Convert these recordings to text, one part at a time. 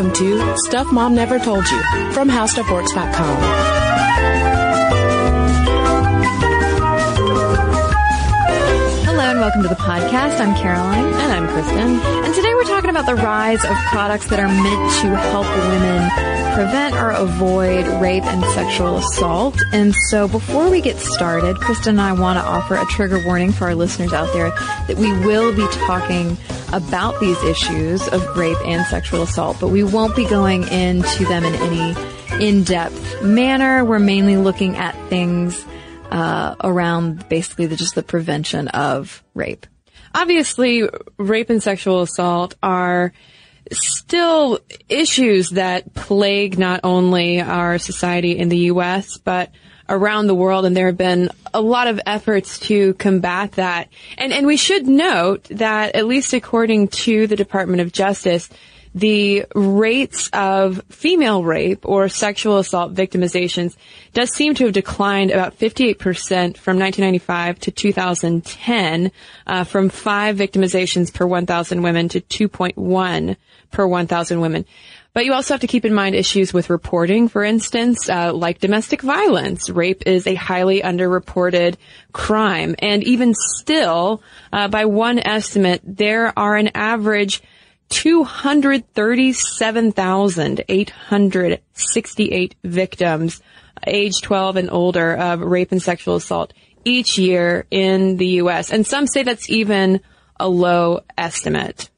Welcome to Stuff Mom Never Told You from HowStuffWorks.com. Hello and welcome to the podcast. I'm Caroline. And I'm Kristen. And today we're talking about the rise of products that are meant to help women prevent or avoid rape and sexual assault. And so before we get started, Kristen and I want to offer a trigger warning for our listeners out there that we will be talking about these issues of rape and sexual assault, but we won't be going into them in any in-depth manner. We're mainly looking at things uh, around basically the, just the prevention of rape. Obviously, rape and sexual assault are still issues that plague not only our society in the U.S., but around the world. And there have been a lot of efforts to combat that. And, and we should note that at least according to the Department of Justice, the rates of female rape or sexual assault victimizations does seem to have declined about 58% from 1995 to 2010, uh, from five victimizations per 1,000 women to 2.1 per 1,000 women. But you also have to keep in mind issues with reporting, for instance, uh, like domestic violence. Rape is a highly underreported crime. And even still, uh, by one estimate, there are an average 237,868 victims age 12 and older of rape and sexual assault each year in the U.S. And some say that's even a low estimate.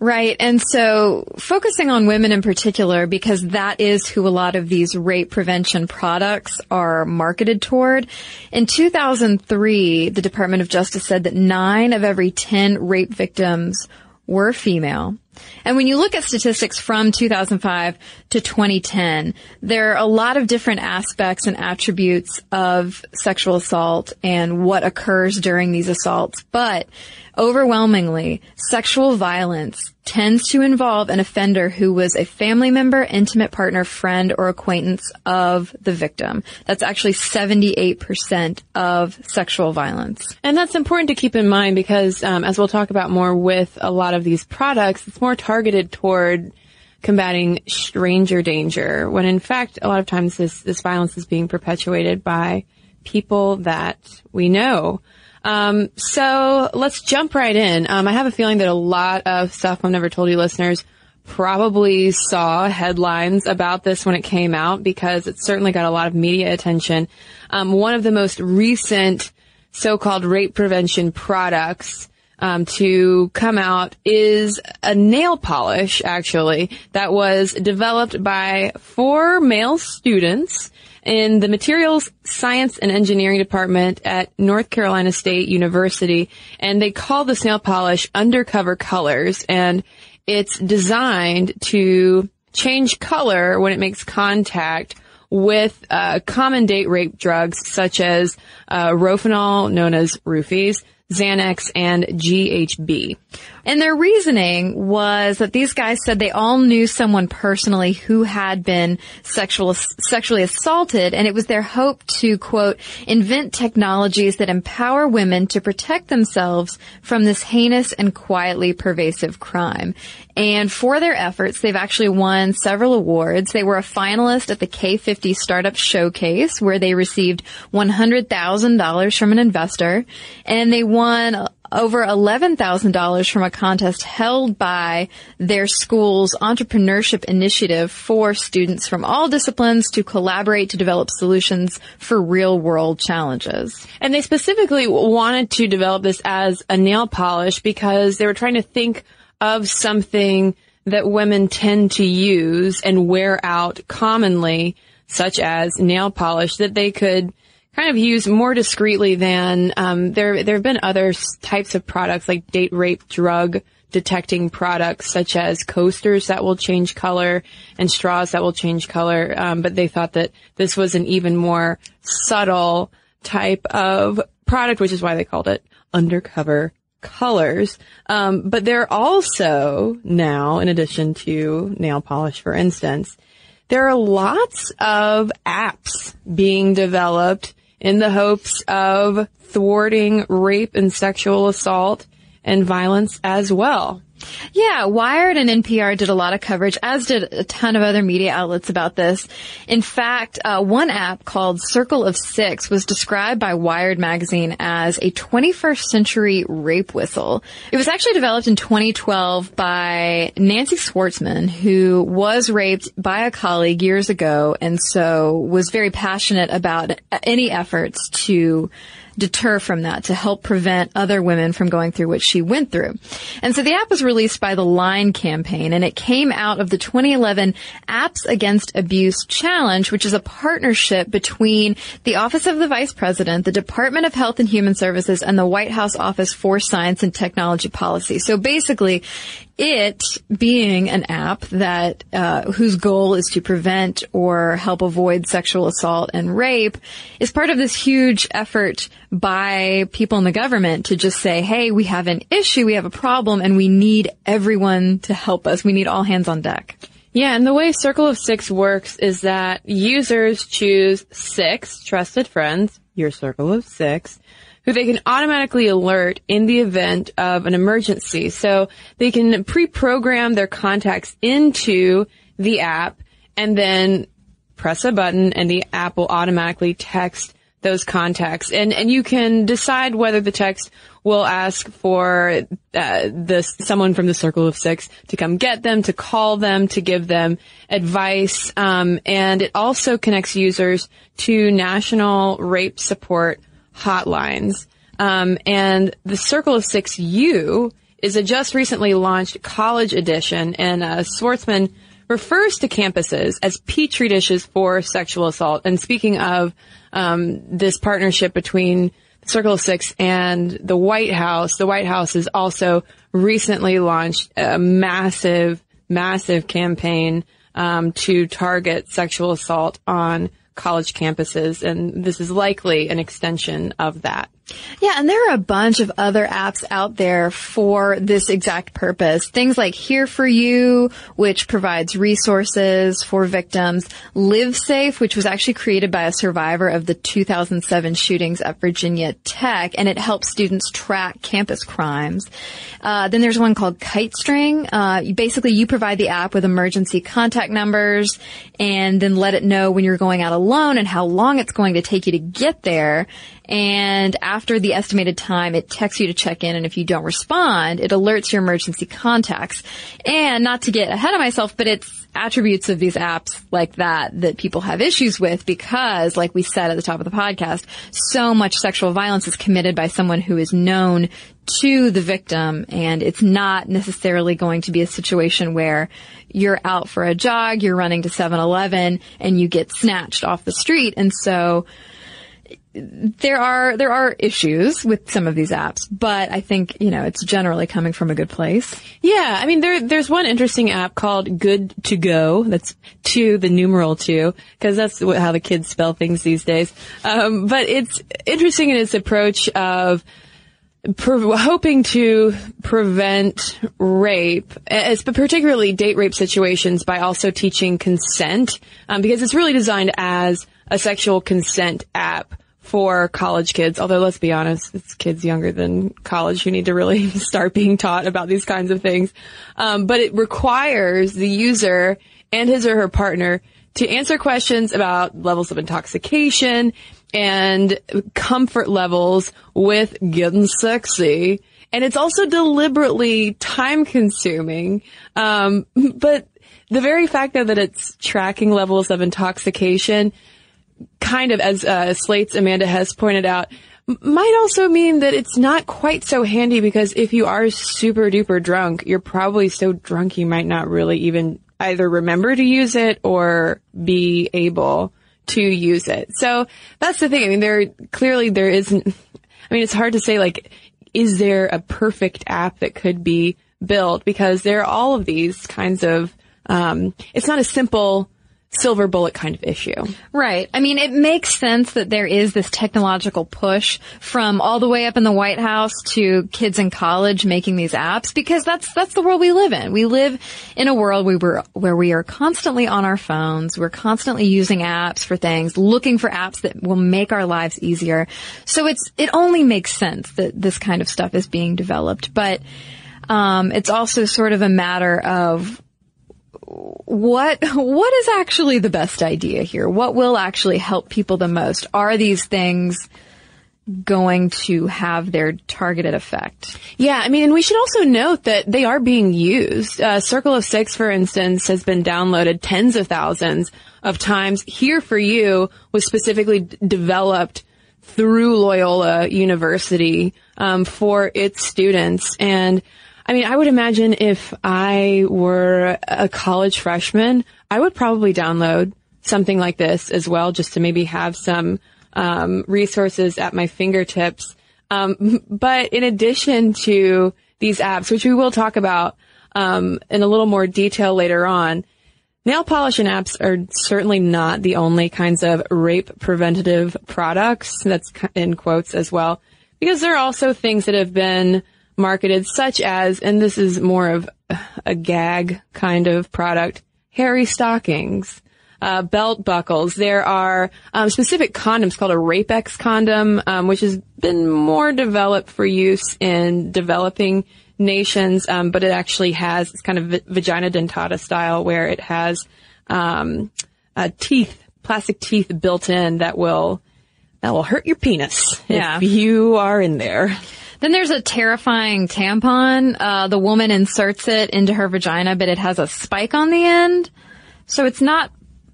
Right. And so focusing on women in particular, because that is who a lot of these rape prevention products are marketed toward. In 2003, the Department of Justice said that nine of every 10 rape victims were female. And when you look at statistics from 2005 to 2010, there are a lot of different aspects and attributes of sexual assault and what occurs during these assaults. But overwhelmingly, sexual violence tends to involve an offender who was a family member, intimate partner, friend, or acquaintance of the victim. That's actually 78% of sexual violence. And that's important to keep in mind because, um, as we'll talk about more with a lot of these products, it's more targeted toward combating stranger danger, when in fact, a lot of times this, this violence is being perpetuated by people that we know. Um, so let's jump right in. Um, I have a feeling that a lot of stuff I've never told you listeners probably saw headlines about this when it came out because it certainly got a lot of media attention. Um, one of the most recent so-called rape prevention products um, to come out is a nail polish, actually, that was developed by four male students in the Materials Science and Engineering Department at North Carolina State University, and they call this nail polish Undercover Colors, and it's designed to change color when it makes contact with uh, common date rape drugs such as uh, known as roofies, Xanax, and GHB. And their reasoning was that these guys said they all knew someone personally who had been sexual, sexually assaulted and it was their hope to quote, invent technologies that empower women to protect themselves from this heinous and quietly pervasive crime. And for their efforts, they've actually won several awards. They were a finalist at the K50 Startup Showcase where they received $100,000 from an investor and they won over $11,000 from a contest held by their school's entrepreneurship initiative for students from all disciplines to collaborate to develop solutions for real world challenges. And they specifically wanted to develop this as a nail polish because they were trying to think of something that women tend to use and wear out commonly, such as nail polish, that they could kind of used more discreetly than um, there. There have been other types of products like date rape drug detecting products, such as coasters that will change color and straws that will change color. Um, but they thought that this was an even more subtle type of product, which is why they called it undercover colors. Um, but there are also now, in addition to nail polish, for instance, there are lots of apps being developed in the hopes of thwarting rape and sexual assault and violence as well. Yeah, Wired and NPR did a lot of coverage, as did a ton of other media outlets about this. In fact, uh, one app called Circle of Six was described by Wired magazine as a 21st century rape whistle. It was actually developed in 2012 by Nancy Schwartzman, who was raped by a colleague years ago and so was very passionate about any efforts to deter from that to help prevent other women from going through what she went through. And so the app was released by the Line campaign and it came out of the 2011 Apps Against Abuse Challenge, which is a partnership between the Office of the Vice President, the Department of Health and Human Services, and the White House Office for Science and Technology Policy. So basically, it being an app that uh, whose goal is to prevent or help avoid sexual assault and rape is part of this huge effort by people in the government to just say, "Hey, we have an issue, we have a problem, and we need everyone to help us. We need all hands on deck." Yeah, and the way Circle of Six works is that users choose six trusted friends, your circle of six, who they can automatically alert in the event of an emergency. So they can pre-program their contacts into the app and then press a button and the app will automatically text those contacts. And, and you can decide whether the text will ask for uh, the someone from the circle of six to come get them, to call them, to give them advice, um, and it also connects users to national rape support hotlines. Um, and the Circle of Six U is a just recently launched college edition, and uh, Schwartzman refers to campuses as petri dishes for sexual assault. And speaking of um, this partnership between the Circle of Six and the White House, the White House has also recently launched a massive, massive campaign um, to target sexual assault on college campuses, and this is likely an extension of that. Yeah, and there are a bunch of other apps out there for this exact purpose. Things like Here for You, which provides resources for victims. Live Safe, which was actually created by a survivor of the 2007 shootings at Virginia Tech, and it helps students track campus crimes. Uh, then there's one called KiteString. Uh, you, basically, you provide the app with emergency contact numbers, and then let it know when you're going out alone and how long it's going to take you to get there. And after the estimated time, it texts you to check in. And if you don't respond, it alerts your emergency contacts. And not to get ahead of myself, but it's attributes of these apps like that that people have issues with because, like we said at the top of the podcast, so much sexual violence is committed by someone who is known to the victim and it's not necessarily going to be a situation where you're out for a jog, you're running to 7-Eleven and you get snatched off the street. And so there are there are issues with some of these apps, but I think you know it's generally coming from a good place. Yeah, I mean there there's one interesting app called Good to Go. That's two the numeral two because that's what, how the kids spell things these days. Um, but it's interesting in its approach of pre- hoping to prevent rape, particularly date rape situations, by also teaching consent, um, because it's really designed as a sexual consent app for college kids. Although let's be honest, it's kids younger than college who need to really start being taught about these kinds of things. Um, but it requires the user and his or her partner to answer questions about levels of intoxication and comfort levels with getting sexy. And it's also deliberately time consuming. Um, but the very fact though that it's tracking levels of intoxication kind of, as uh, Slate's Amanda Hess pointed out, might also mean that it's not quite so handy because if you are super duper drunk, you're probably so drunk you might not really even either remember to use it or be able to use it. So that's the thing. I mean, there clearly there isn't. I mean, it's hard to say like, is there a perfect app that could be built because there are all of these kinds of. Um, it's not a simple silver bullet kind of issue. Right. I mean, it makes sense that there is this technological push from all the way up in the White House to kids in college making these apps because that's that's the world we live in. We live in a world where we're where we are constantly on our phones, we're constantly using apps for things, looking for apps that will make our lives easier. So it's it only makes sense that this kind of stuff is being developed, but um, it's also sort of a matter of what what is actually the best idea here? What will actually help people the most? Are these things going to have their targeted effect? Yeah, I mean, and we should also note that they are being used. Uh, Circle of Six, for instance, has been downloaded tens of thousands of times. Here for You was specifically d- developed through Loyola University um, for its students, and I mean, I would imagine if I were a college freshman, I would probably download something like this as well, just to maybe have some um, resources at my fingertips. Um, but in addition to these apps, which we will talk about um, in a little more detail later on, nail polish and apps are certainly not the only kinds of rape preventative products. That's in quotes as well, because there are also things that have been marketed, such as, and this is more of a gag kind of product, hairy stockings, uh, belt buckles. There are um, specific condoms called a Rape-aXe condom, um, which has been more developed for use in developing nations, um, but it actually has it's kind of v- vagina dentata style, where it has um, teeth, plastic teeth built in that will that will hurt your penis Yeah. if you are in there. Then there's a terrifying tampon. Uh, the woman inserts it into her vagina, but it has a spike on the end. So it's not,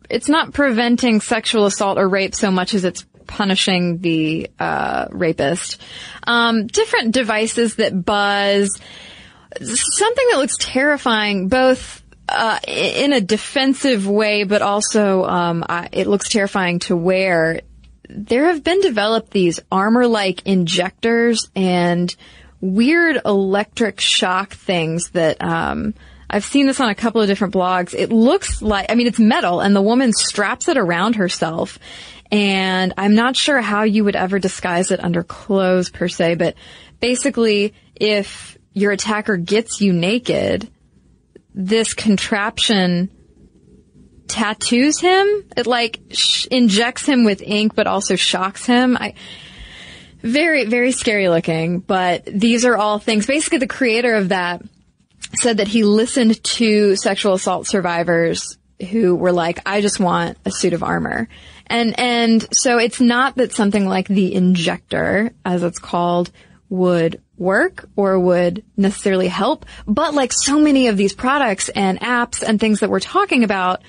it's not preventing sexual assault or rape so much as it's punishing the, uh, rapist. Um, different devices that buzz. Something that looks terrifying, both, uh, in a defensive way, but also, um, I, it looks terrifying to wear there have been developed these armor-like injectors and weird electric shock things that um, I've seen this on a couple of different blogs. It looks like I mean it's metal and the woman straps it around herself and I'm not sure how you would ever disguise it under clothes per se, but basically if your attacker gets you naked, this contraption tattoos him. It like sh- injects him with ink, but also shocks him. I, very, very scary looking, but these are all things. Basically, the creator of that said that he listened to sexual assault survivors who were like, I just want a suit of armor. And, and so it's not that something like the injector, as it's called, would work or would necessarily help, but like so many of these products and apps and things that we're talking about,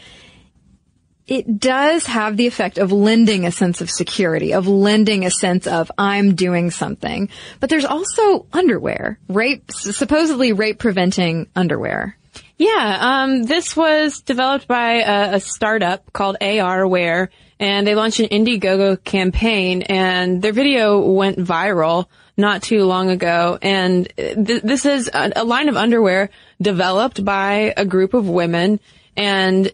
it does have the effect of lending a sense of security, of lending a sense of I'm doing something. But there's also underwear, rape, supposedly rape preventing underwear. Yeah, um, this was developed by a, a startup called ARware, and they launched an Indiegogo campaign, and their video went viral not too long ago. And th- this is a, a line of underwear developed by a group of women, and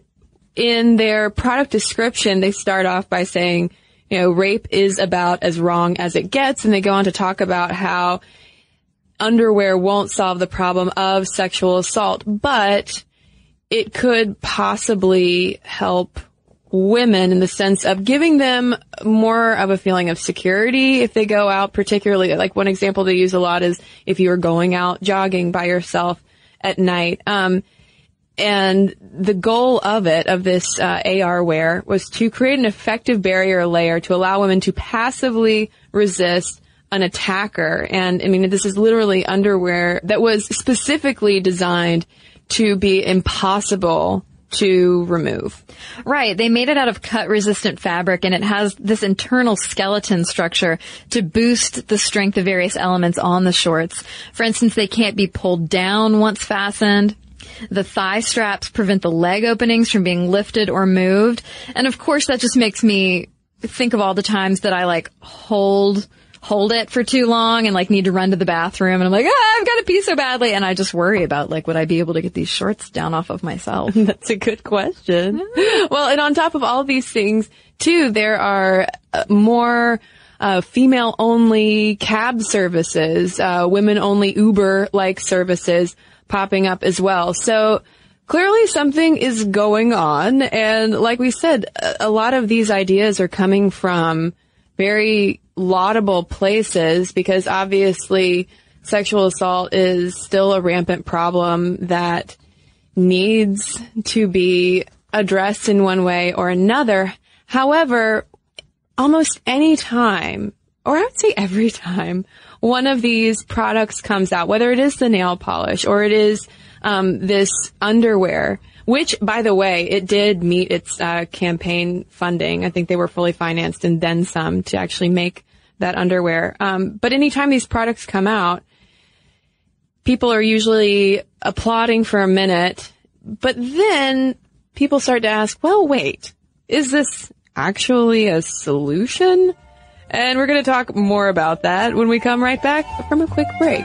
in their product description, they start off by saying, you know, rape is about as wrong as it gets. And they go on to talk about how underwear won't solve the problem of sexual assault, but it could possibly help women in the sense of giving them more of a feeling of security if they go out, particularly like one example they use a lot is if you're going out jogging by yourself at night. Um, and the goal of it, of this uh, AR wear, was to create an effective barrier layer to allow women to passively resist an attacker. And I mean, this is literally underwear that was specifically designed to be impossible to remove. Right. They made it out of cut resistant fabric and it has this internal skeleton structure to boost the strength of various elements on the shorts. For instance, they can't be pulled down once fastened. The thigh straps prevent the leg openings from being lifted or moved. And of course that just makes me think of all the times that I like hold hold it for too long and like need to run to the bathroom and I'm like, ah, I've got to pee so badly. And I just worry about like, would I be able to get these shorts down off of myself? That's a good question. well, and on top of all these things too, there are uh, more uh, female only cab services, uh, women only Uber like services popping up as well. So clearly something is going on. And like we said, a lot of these ideas are coming from very laudable places because obviously sexual assault is still a rampant problem that needs to be addressed in one way or another. However, almost any time, or I would say every time, one of these products comes out, whether it is the nail polish or it is um, this underwear, which, by the way, it did meet its uh, campaign funding. I think they were fully financed and then some to actually make that underwear. Um, but anytime these products come out, people are usually applauding for a minute, but then people start to ask, well, wait, is this actually a solution? And we're going to talk more about that when we come right back from a quick break.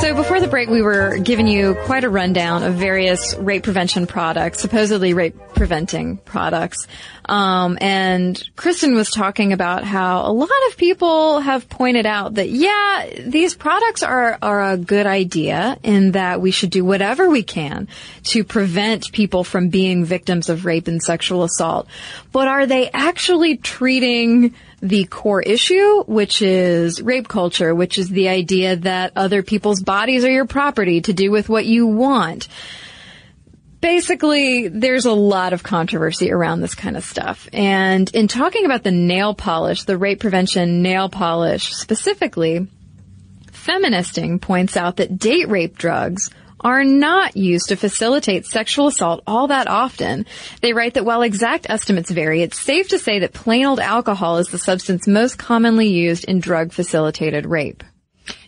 So before the break, we were giving you quite a rundown of various rape prevention products, supposedly rape preventing products. Um, and Kristen was talking about how a lot of people have pointed out that, yeah, these products are, are a good idea in that we should do whatever we can to prevent people from being victims of rape and sexual assault. But are they actually treating the core issue, which is rape culture, which is the idea that other people's bodies are your property to do with what you want. Basically, there's a lot of controversy around this kind of stuff. And in talking about the nail polish, the rape prevention nail polish specifically, Feministing points out that date rape drugs are not used to facilitate sexual assault all that often. They write that while exact estimates vary, it's safe to say that plain old alcohol is the substance most commonly used in drug facilitated rape.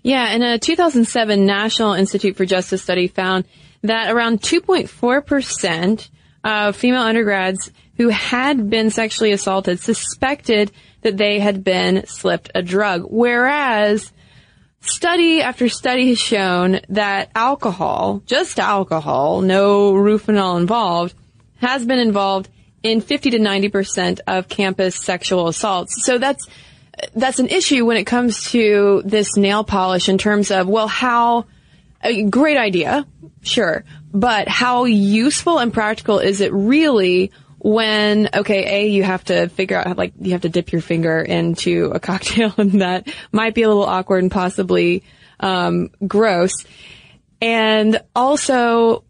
Yeah, and a 2007 National Institute for Justice study found that around 2.4% of female undergrads who had been sexually assaulted suspected that they had been slipped a drug. Whereas study after study has shown that alcohol, just alcohol, no Rohypnol involved, has been involved in 50 to 90% of campus sexual assaults. So that's, that's an issue when it comes to this nail polish in terms of, well, how, a great idea, sure, but how useful and practical is it really when, okay, A, you have to figure out, like, you have to dip your finger into a cocktail and that might be a little awkward and possibly, um, gross. And also,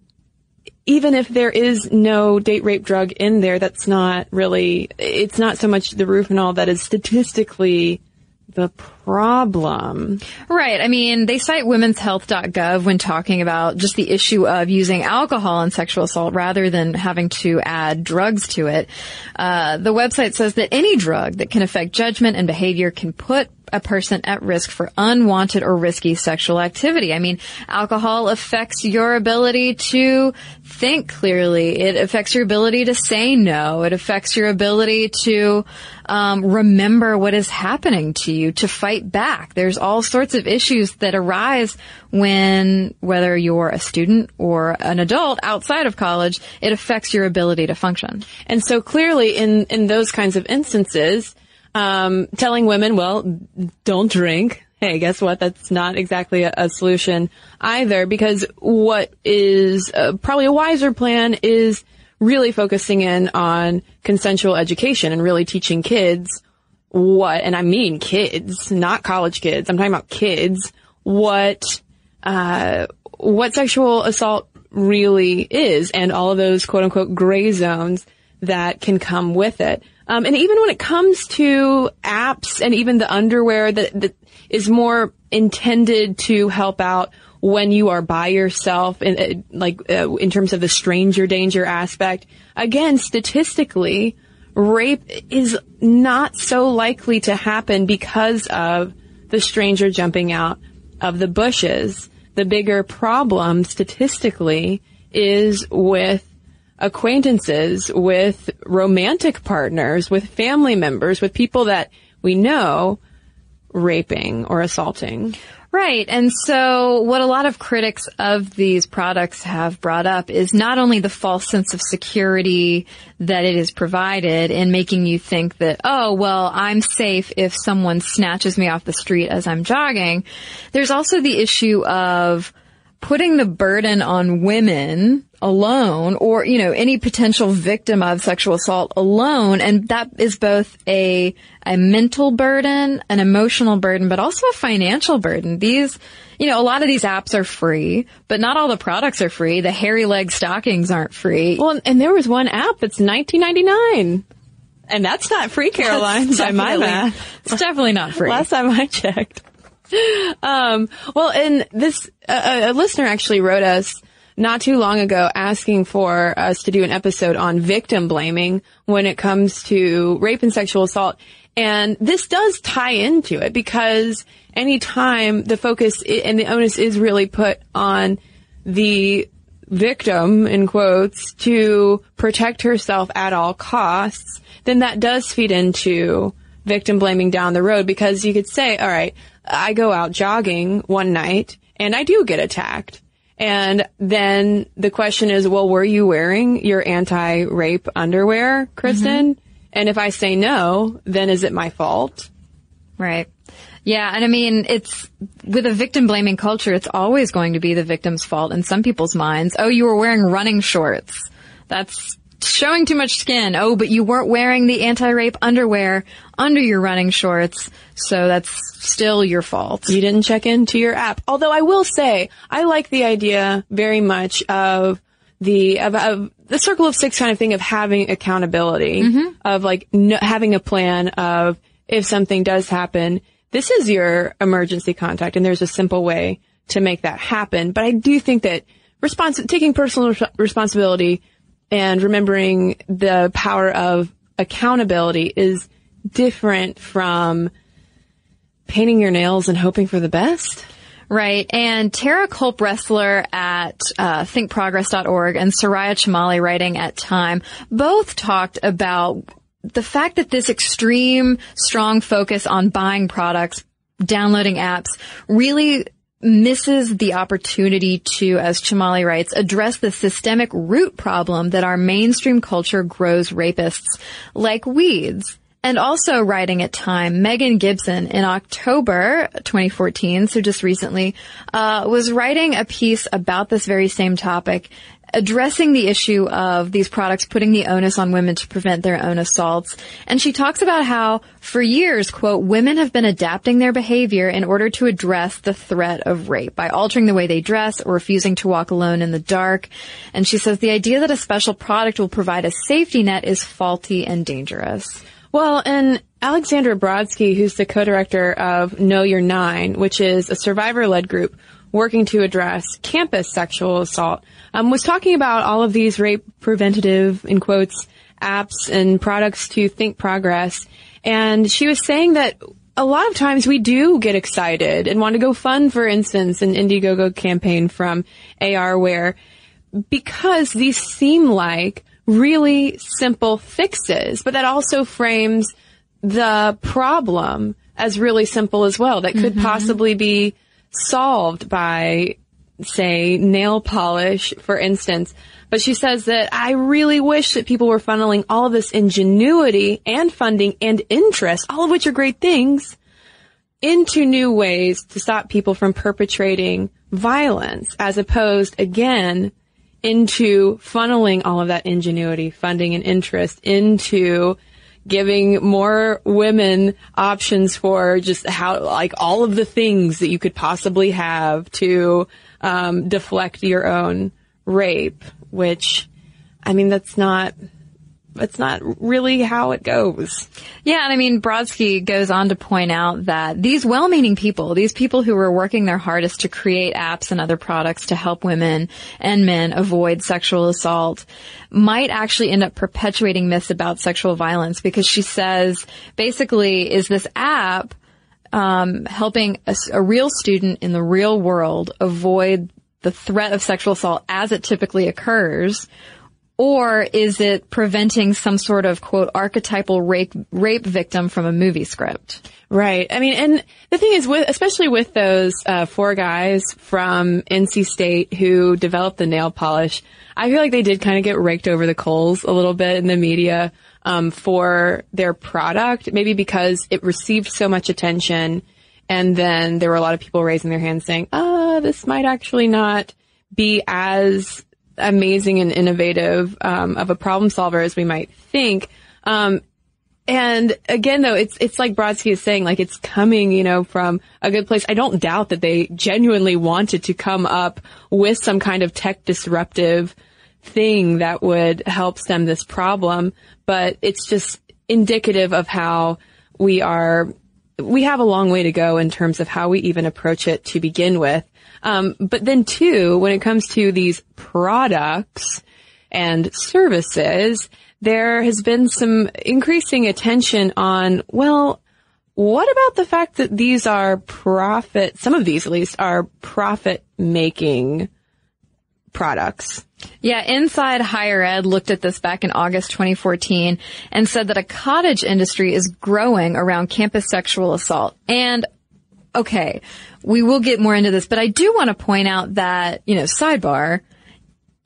even if there is no date rape drug in there, that's not really, it's not so much the Rohypnol that is statistically the problem. Right. I mean, they cite womenshealth.gov when talking about just the issue of using alcohol in sexual assault rather than having to add drugs to it. Uh, the website says that any drug that can affect judgment and behavior can put a person at risk for unwanted or risky sexual activity. I mean, alcohol affects your ability to think clearly. It affects your ability to say no. It affects your ability to um, remember what is happening to you, to fight back. There's all sorts of issues that arise when, whether you're a student or an adult outside of college, it affects your ability to function. And so clearly in, in those kinds of instances, um, telling women, well, don't drink. Hey, guess what? That's not exactly a, a solution either because what is uh, probably a wiser plan is really focusing in on consensual education and really teaching kids what, and I mean kids, not college kids. I'm talking about kids, what, uh, what sexual assault really is and all of those quote unquote gray zones that can come with it. Um, and even when it comes to apps and even the underwear that, that is more intended to help out when you are by yourself in, uh, like, uh, in terms of the stranger danger aspect, again, statistically, rape is not so likely to happen because of the stranger jumping out of the bushes. The bigger problem statistically is with acquaintances, with romantic partners, with family members, with people that we know raping or assaulting. Right. And so what a lot of critics of these products have brought up is not only the false sense of security that it is provided in making you think that, oh, well, I'm safe if someone snatches me off the street as I'm jogging. There's also the issue of putting the burden on women alone or, you know, any potential victim of sexual assault alone. And that is both a, a mental burden, an emotional burden, but also a financial burden. These, you know, a lot of these apps are free, but not all the products are free. The hairy leg stockings aren't free. Well, and there was one app that's 1999. And that's not free, Caroline, by my math. It's definitely not free. Last time I checked. Um, well, and this, a listener actually wrote us not too long ago asking for us to do an episode on victim blaming when it comes to rape and sexual assault. And this does tie into it because anytime the focus and the onus is really put on the victim, in quotes, to protect herself at all costs, then that does feed into victim blaming down the road because you could say, all right, I go out jogging one night and I do get attacked. And then the question is, well, were you wearing your anti-rape underwear, Kristen? Mm-hmm. And if I say no, then is it my fault? Right. Yeah, and I mean, it's with a victim blaming culture, it's always going to be the victim's fault in some people's minds. Oh, you were wearing running shorts. That's showing too much skin. Oh, but you weren't wearing the anti-rape underwear under your running shorts, so that's still your fault. You didn't check into your app. Although I will say, I like the idea very much of the of, of the circle of six kind of thing of having accountability, mm-hmm. of like no, having a plan of if something does happen, this is your emergency contact, and there's a simple way to make that happen. But I do think that respons- taking personal responsibility and remembering the power of accountability is different from painting your nails and hoping for the best. Right. And Tara Culp Ressler at uh, thinkprogress.org and Soraya Chemaly writing at Time both talked about the fact that this extreme strong focus on buying products, downloading apps really misses the opportunity to, as Chemaly writes, address the systemic root problem that our mainstream culture grows rapists like weeds. And also writing at Time, Megan Gibson in October 2014, so just recently, uh, was writing a piece about this very same topic, addressing the issue of these products putting the onus on women to prevent their own assaults. And she talks about how, for years, quote, women have been adapting their behavior in order to address the threat of rape by altering the way they dress or refusing to walk alone in the dark. And she says the idea that a special product will provide a safety net is faulty and dangerous. Well, and Alexandra Brodsky, who's the co-director of Know Your IX, which is a survivor-led group working to address campus sexual assault, um, was talking about all of these rape preventative, in quotes, apps and products to think progress. And she was saying that a lot of times we do get excited and want to go fund, for instance, an Indiegogo campaign from ARware because these seem like really simple fixes, but that also frames the problem as really simple as well that could mm-hmm. possibly be solved by say nail polish for instance. But she says that I really wish that people were funneling all of this ingenuity and funding and interest, all of which are great things, into new ways to stop people from perpetrating violence as opposed again into funneling all of that ingenuity, funding, and interest into giving more women options for just how, like all of the things that you could possibly have to um, deflect your own rape, which, I mean, that's not that's not really how it goes. Yeah, and I mean, Brodsky goes on to point out that these well-meaning people, these people who are working their hardest to create apps and other products to help women and men avoid sexual assault, might actually end up perpetuating myths about sexual violence because she says, basically, is this app um, helping a, a real student in the real world avoid the threat of sexual assault as it typically occurs, or is it preventing some sort of quote archetypal rape rape victim from a movie script? Right. I mean, and the thing is, with especially with those uh, four guys from NC State who developed the nail polish, I feel like they did kind of get raked over the coals a little bit in the media um, for their product, maybe because it received so much attention, and then there were a lot of people raising their hands saying, "Ah, this might actually not." be as amazing and innovative um, of a problem solver as we might think. Um, and again, though, it's it's like Brodsky is saying, like it's coming, you know, from a good place. I don't doubt that they genuinely wanted to come up with some kind of tech disruptive thing that would help stem this problem, but it's just indicative of how we are. We have a long way to go in terms of how we even approach it to begin with. Um, but then too, when it comes to these products and services, there has been some increasing attention on, well, what about the fact that these are profit, some of these at least are profit making products? Yeah, Inside Higher Ed looked at this back in August 2014 and said that a cottage industry is growing around campus sexual assault. And okay, we will get more into this, but I do want to point out that, you know, sidebar,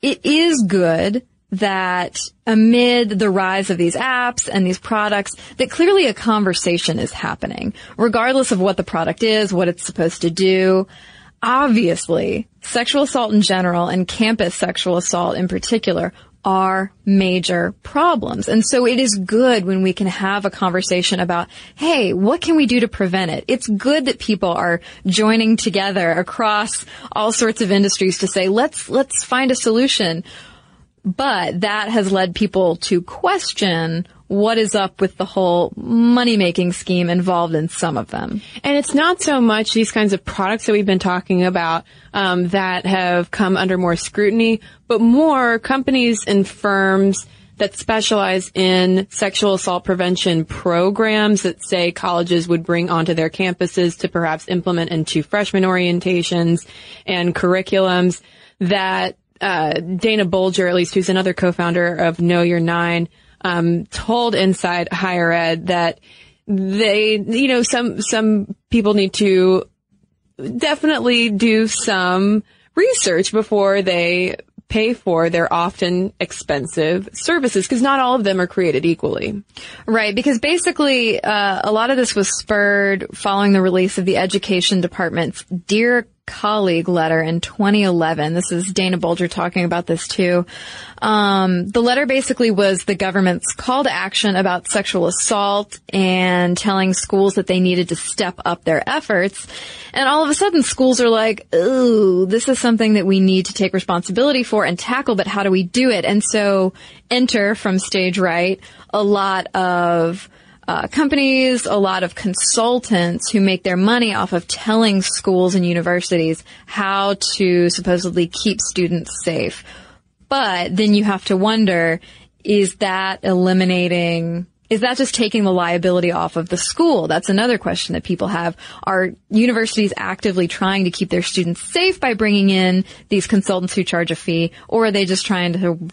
it is good that amid the rise of these apps and these products, that clearly a conversation is happening, regardless of what the product is, what it's supposed to do. Obviously, sexual assault in general and campus sexual assault in particular are major problems. And so it is good when we can have a conversation about, hey, what can we do to prevent it? It's good that people are joining together across all sorts of industries to say, let's, let's find a solution. But that has led people to question what is up with the whole money making scheme involved in some of them. And it's not so much these kinds of products that we've been talking about um, that have come under more scrutiny, but more companies and firms that specialize in sexual assault prevention programs that say colleges would bring onto their campuses to perhaps implement into freshman orientations and curriculums that uh, Dana Bolger, at least who's another co-founder of Know Your IX, um, told Inside Higher Ed that they, you know, some some people need to definitely do some research before they pay for their often expensive services because not all of them are created equally. Right, because basically uh, a lot of this was spurred following the release of the Education Department's Dear colleague letter in 2011. This is Dana Bolger talking about this too. Um, the letter basically was the government's call to action about sexual assault and telling schools that they needed to step up their efforts. And all of a sudden schools are like, ooh, this is something that we need to take responsibility for and tackle, but how do we do it? And so enter from stage right a lot of uh, companies, a lot of consultants who make their money off of telling schools and universities how to supposedly keep students safe. But then you have to wonder, is that eliminating is that just taking the liability off of the school? That's another question that people have. Are universities actively trying to keep their students safe by bringing in these consultants who charge a fee, or are they just trying to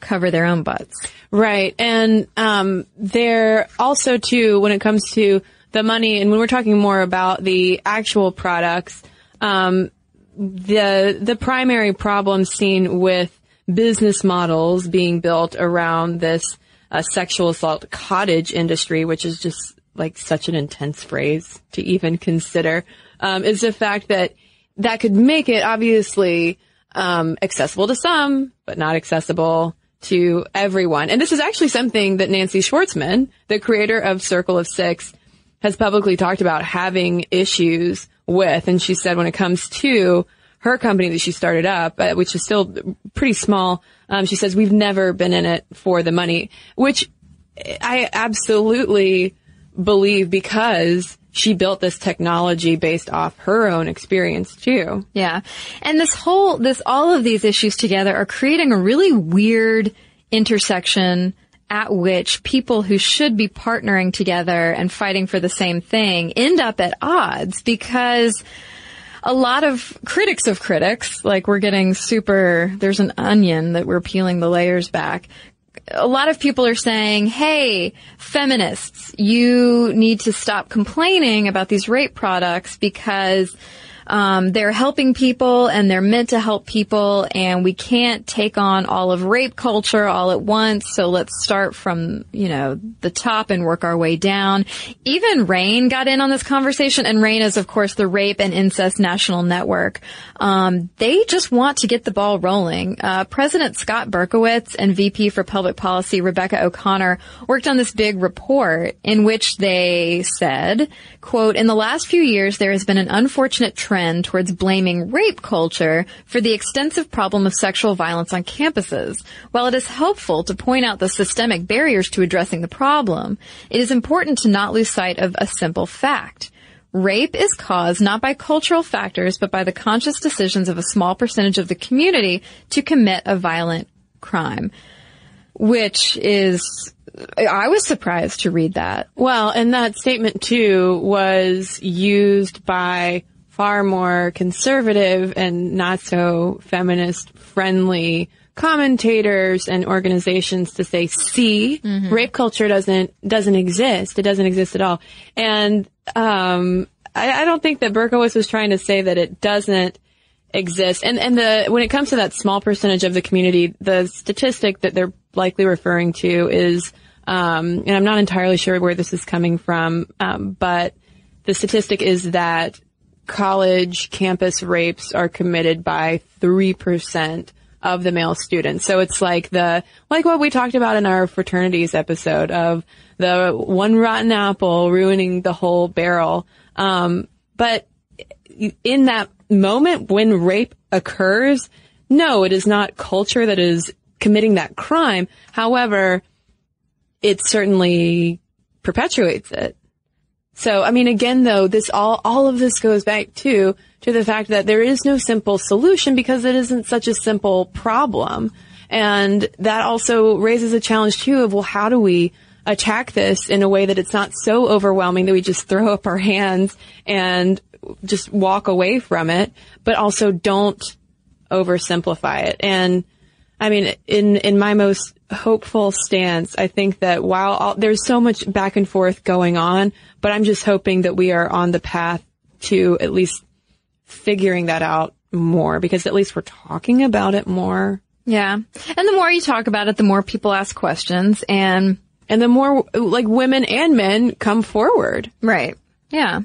cover their own butts? Right. And um, there also, too, when it comes to the money, and when we're talking more about the actual products, um, the the primary problem seen with business models being built around this uh, sexual assault cottage industry, which is just like such an intense phrase to even consider, um, is the fact that that could make it obviously um, accessible to some, but not accessible to everyone. And this is actually something that Nancy Schwartzman, the creator of Circle of Six, has publicly talked about having issues with. And she said when it comes to her company that she started up, uh, which is still pretty small, um, she says we've never been in it for the money, which I absolutely believe because she built this technology based off her own experience too. Yeah. And this whole, this, all of these issues together are creating a really weird intersection at which people who should be partnering together and fighting for the same thing end up at odds because a lot of critics of critics, like we're getting super, there's an onion that we're peeling the layers back, a lot of people are saying, hey, feminists, you need to stop complaining about these rape products because um, they're helping people and they're meant to help people and we can't take on all of rape culture all at once. So let's start from, you know, the top and work our way down. Even RAINN got in on this conversation and RAINN is of course the Rape and Incest National Network. Um, they just want to get the ball rolling. Uh, President Scott Berkowitz and VP for Public Policy Rebecca O'Connor worked on this big report in which they said, quote, in the last few years there has been an unfortunate trend trend towards blaming rape culture for the extensive problem of sexual violence on campuses. While it is helpful to point out the systemic barriers to addressing the problem, it is important to not lose sight of a simple fact. Rape is caused not by cultural factors, but by the conscious decisions of a small percentage of the community to commit a violent crime. Which is, I was surprised to read that. Well, and that statement too was used by far more conservative and not so feminist friendly commentators and organizations to say, see, mm-hmm. rape culture doesn't, doesn't exist. It doesn't exist at all. And, um, I, I don't think that Berkowitz was trying to say that it doesn't exist. And, and the, when it comes to that small percentage of the community, the statistic that they're likely referring to is, um, and I'm not entirely sure where this is coming from, um, but the statistic is that college campus rapes are committed by 3% of the male students. So it's like the, like what we talked about in our fraternities episode of the one rotten apple ruining the whole barrel. Um, but in that moment when rape occurs, no, it is not culture that is committing that crime. However, it certainly perpetuates it. So, I mean, again, though, this all, all of this goes back to, to the fact that there is no simple solution because it isn't such a simple problem. And that also raises a challenge too of, well, how do we attack this in a way that it's not so overwhelming that we just throw up our hands and just walk away from it, but also don't oversimplify it. And I mean, in, in my most hopeful stance, I think that while all, there's so much back and forth going on, but I'm just hoping that we are on the path to at least figuring that out more because at least we're talking about it more. Yeah. And the more you talk about it, the more people ask questions and and the more like women and men come forward. Right. Yeah.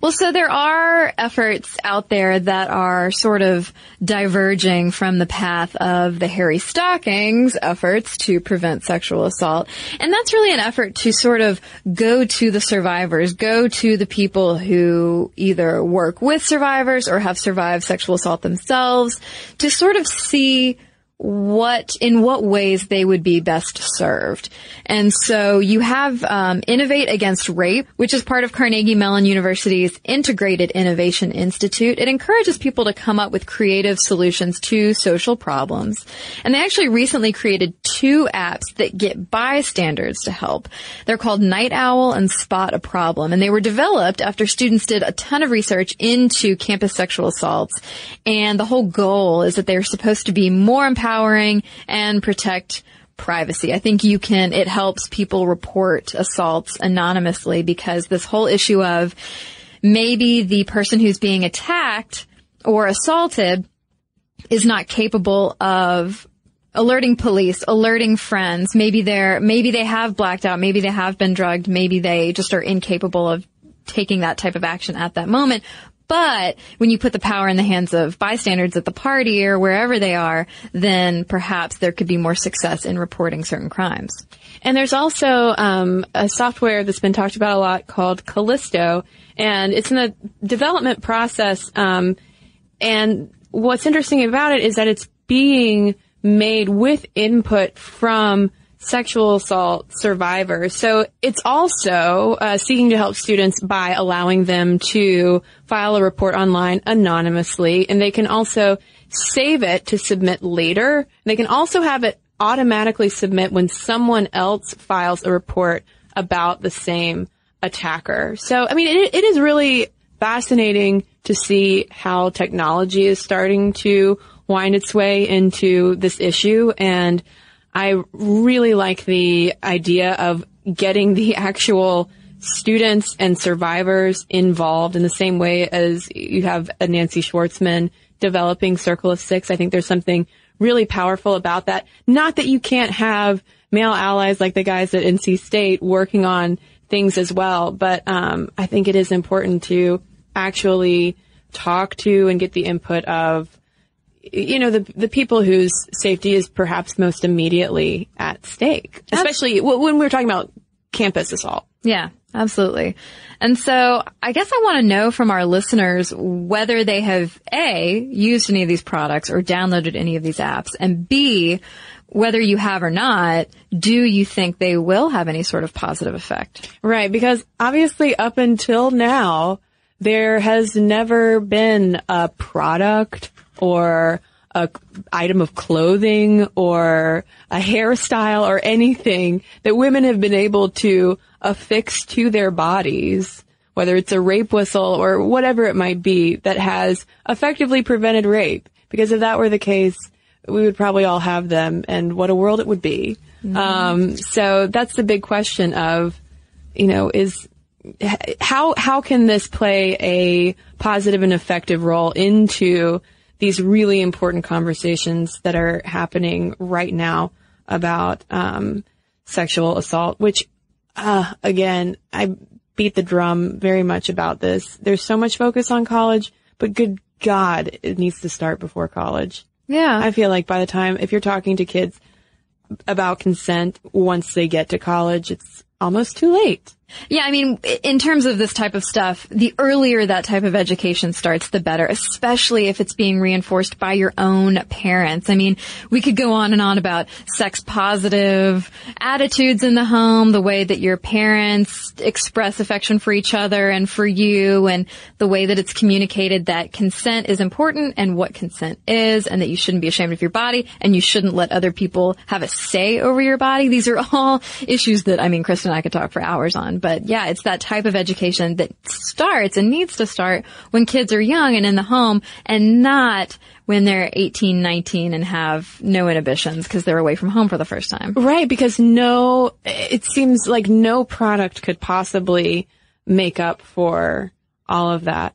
Well, so there are efforts out there that are sort of diverging from the path of the Harry Stockings efforts to prevent sexual assault. And that's really an effort to sort of go to the survivors, go to the people who either work with survivors or have survived sexual assault themselves to sort of see what in what ways they would be best served. And so you have um, Innovate Against Rape, which is part of Carnegie Mellon University's Integrated Innovation Institute. It encourages people to come up with creative solutions to social problems. And they actually recently created two apps that get bystanders to help. They're called Night Owl and Spot a Problem. And they were developed after students did a ton of research into campus sexual assaults. And the whole goal is that they're supposed to be more empowered empowering and protect privacy. I think you can, it helps people report assaults anonymously because this whole issue of maybe the person who's being attacked or assaulted is not capable of alerting police, alerting friends. Maybe they're, maybe they have blacked out. Maybe they have been drugged. Maybe they just are incapable of taking that type of action at that moment. But when you put the power in the hands of bystanders at the party or wherever they are, then perhaps there could be more success in reporting certain crimes. And there's also um, a software that's been talked about a lot called Callisto, and it's in the development process. Um, and what's interesting about it is that it's being made with input from sexual assault survivors. So it's also uh, seeking to help students by allowing them to file a report online anonymously, and they can also save it to submit later. They can also have it automatically submit when someone else files a report about the same attacker. So, I mean, it, it is really fascinating to see how technology is starting to wind its way into this issue and I really like the idea of getting the actual students and survivors involved in the same way as you have a Nancy Schwartzman developing Circle of Six. I think there's something really powerful about that. Not that you can't have male allies like the guys at NC State working on things as well, but um, I think it is important to actually talk to and get the input of you know, the, the people whose safety is perhaps most immediately at stake, especially when we're talking about campus assault. Yeah, absolutely. And so I guess I want to know from our listeners whether they have A, used any of these products or downloaded any of these apps and B, whether you have or not, do you think they will have any sort of positive effect? Right. Because obviously up until now, there has never been a product or a item of clothing or a hairstyle or anything that women have been able to affix to their bodies, whether it's a rape whistle or whatever it might be that has effectively prevented rape. Because if that were the case, we would probably all have them and what a world it would be. Mm-hmm. Um, so that's the big question of, you know, is how, how can this play a positive and effective role into these really important conversations that are happening right now about um, sexual assault, which, uh, again, I beat the drum very much about this. There's so much focus on college, but good God, it needs to start before college. Yeah. I feel like by the time, if you're talking to kids about consent once they get to college, it's almost too late. Yeah, I mean, in terms of this type of stuff, the earlier that type of education starts, the better, especially if it's being reinforced by your own parents. I mean, we could go on and on about sex positive attitudes in the home, the way that your parents express affection for each other and for you, and the way that it's communicated that consent is important and what consent is, and that you shouldn't be ashamed of your body, and you shouldn't let other people have a say over your body. These are all issues that, I mean, Kristen and I could talk for hours on. But yeah, it's that type of education that starts and needs to start when kids are young and in the home and not when they're 18, 19 and have no inhibitions because they're away from home for the first time. Right, because no, it seems like no product could possibly make up for all of that.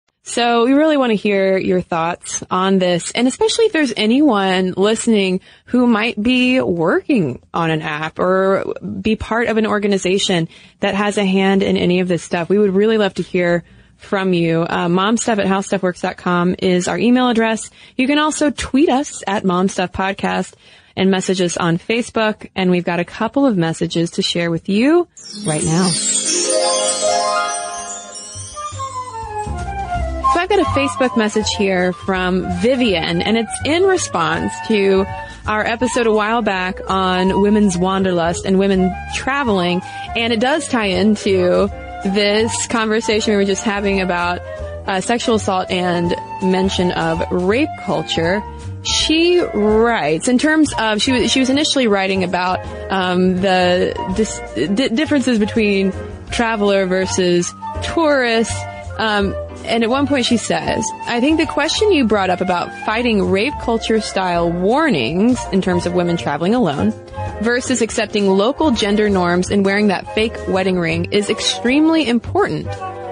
So we really want to hear your thoughts on this, and especially if there's anyone listening who might be working on an app or be part of an organization that has a hand in any of this stuff. We would really love to hear from you. Uh, momstuff at howstuffworks.com is our email address. You can also tweet us at momstuffpodcast and message us on Facebook. And we've got a couple of messages to share with you right now. So I've got a Facebook message here from Vivian, and it's in response to our episode a while back on women's wanderlust and women traveling, and it does tie into this conversation we were just having about uh, sexual assault and mention of rape culture. She writes in terms of she was she was initially writing about um, the dis, d- differences between traveler versus tourist. Um, and at one point she says, I think the question you brought up about fighting rape culture style warnings in terms of women traveling alone versus accepting local gender norms and wearing that fake wedding ring is extremely important.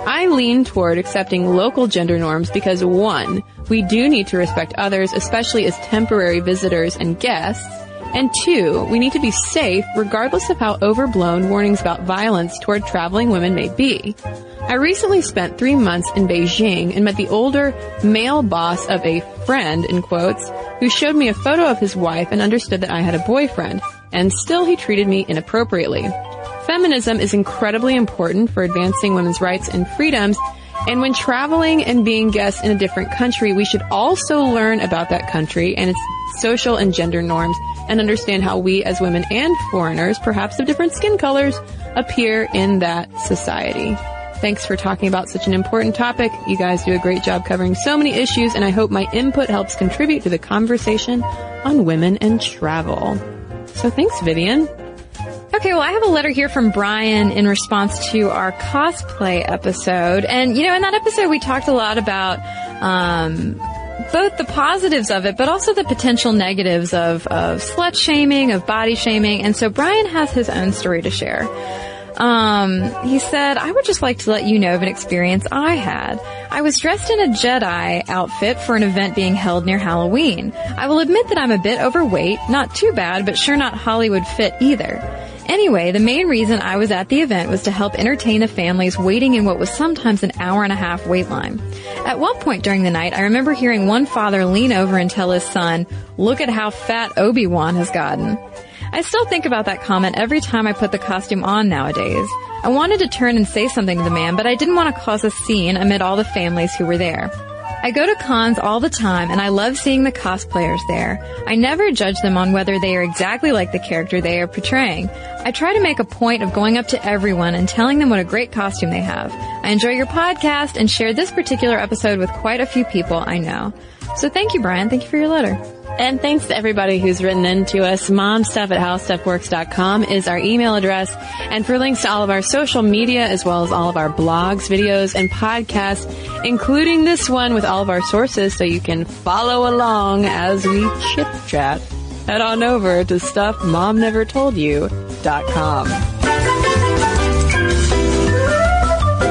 I lean toward accepting local gender norms because one, we do need to respect others, especially as temporary visitors and guests. And two, we need to be safe regardless of how overblown warnings about violence toward traveling women may be. I recently spent three months in Beijing and met the older male boss of a friend, in quotes, who showed me a photo of his wife and understood that I had a boyfriend, and still he treated me inappropriately. Feminism is incredibly important for advancing women's rights and freedoms, and when traveling and being guests in a different country, we should also learn about that country and its social and gender norms and understand how we as women and foreigners, perhaps of different skin colors, appear in that society. Thanks for talking about such an important topic. You guys do a great job covering so many issues, and I hope my input helps contribute to the conversation on women and travel. So thanks, Vivian. Okay, well, I have a letter here from Brian in response to our cosplay episode. And, you know, in that episode, we talked a lot about, um, both the positives of it, but also the potential negatives of, of slut shaming, of body shaming. And so Brian has his own story to share. Um, he said, I would just like to let you know of an experience I had. I was dressed in a Jedi outfit for an event being held near Halloween. I will admit that I'm a bit overweight, not too bad, but sure not Hollywood fit either. Anyway, the main reason I was at the event was to help entertain the families waiting in what was sometimes an hour and a half wait line. At one point during the night, I remember hearing one father lean over and tell his son, look at how fat Obi-Wan has gotten. I still think about that comment every time I put the costume on nowadays. I wanted to turn and say something to the man, but I didn't want to cause a scene amid all the families who were there. I go to cons all the time and I love seeing the cosplayers there. I never judge them on whether they are exactly like the character they are portraying. I try to make a point of going up to everyone and telling them what a great costume they have. I enjoy your podcast and share this particular episode with quite a few people I know. So thank you, Brian. Thank you for your letter. And thanks to everybody who's written in to us. Momstuff at howstuffworks.com is our email address. And for links to all of our social media, as well as all of our blogs, videos, and podcasts, including this one with all of our sources so you can follow along as we chit chat, head on over to stuffmomnevertoldyou.com.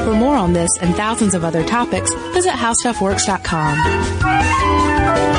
For more on this and thousands of other topics, visit howstuffworks.com.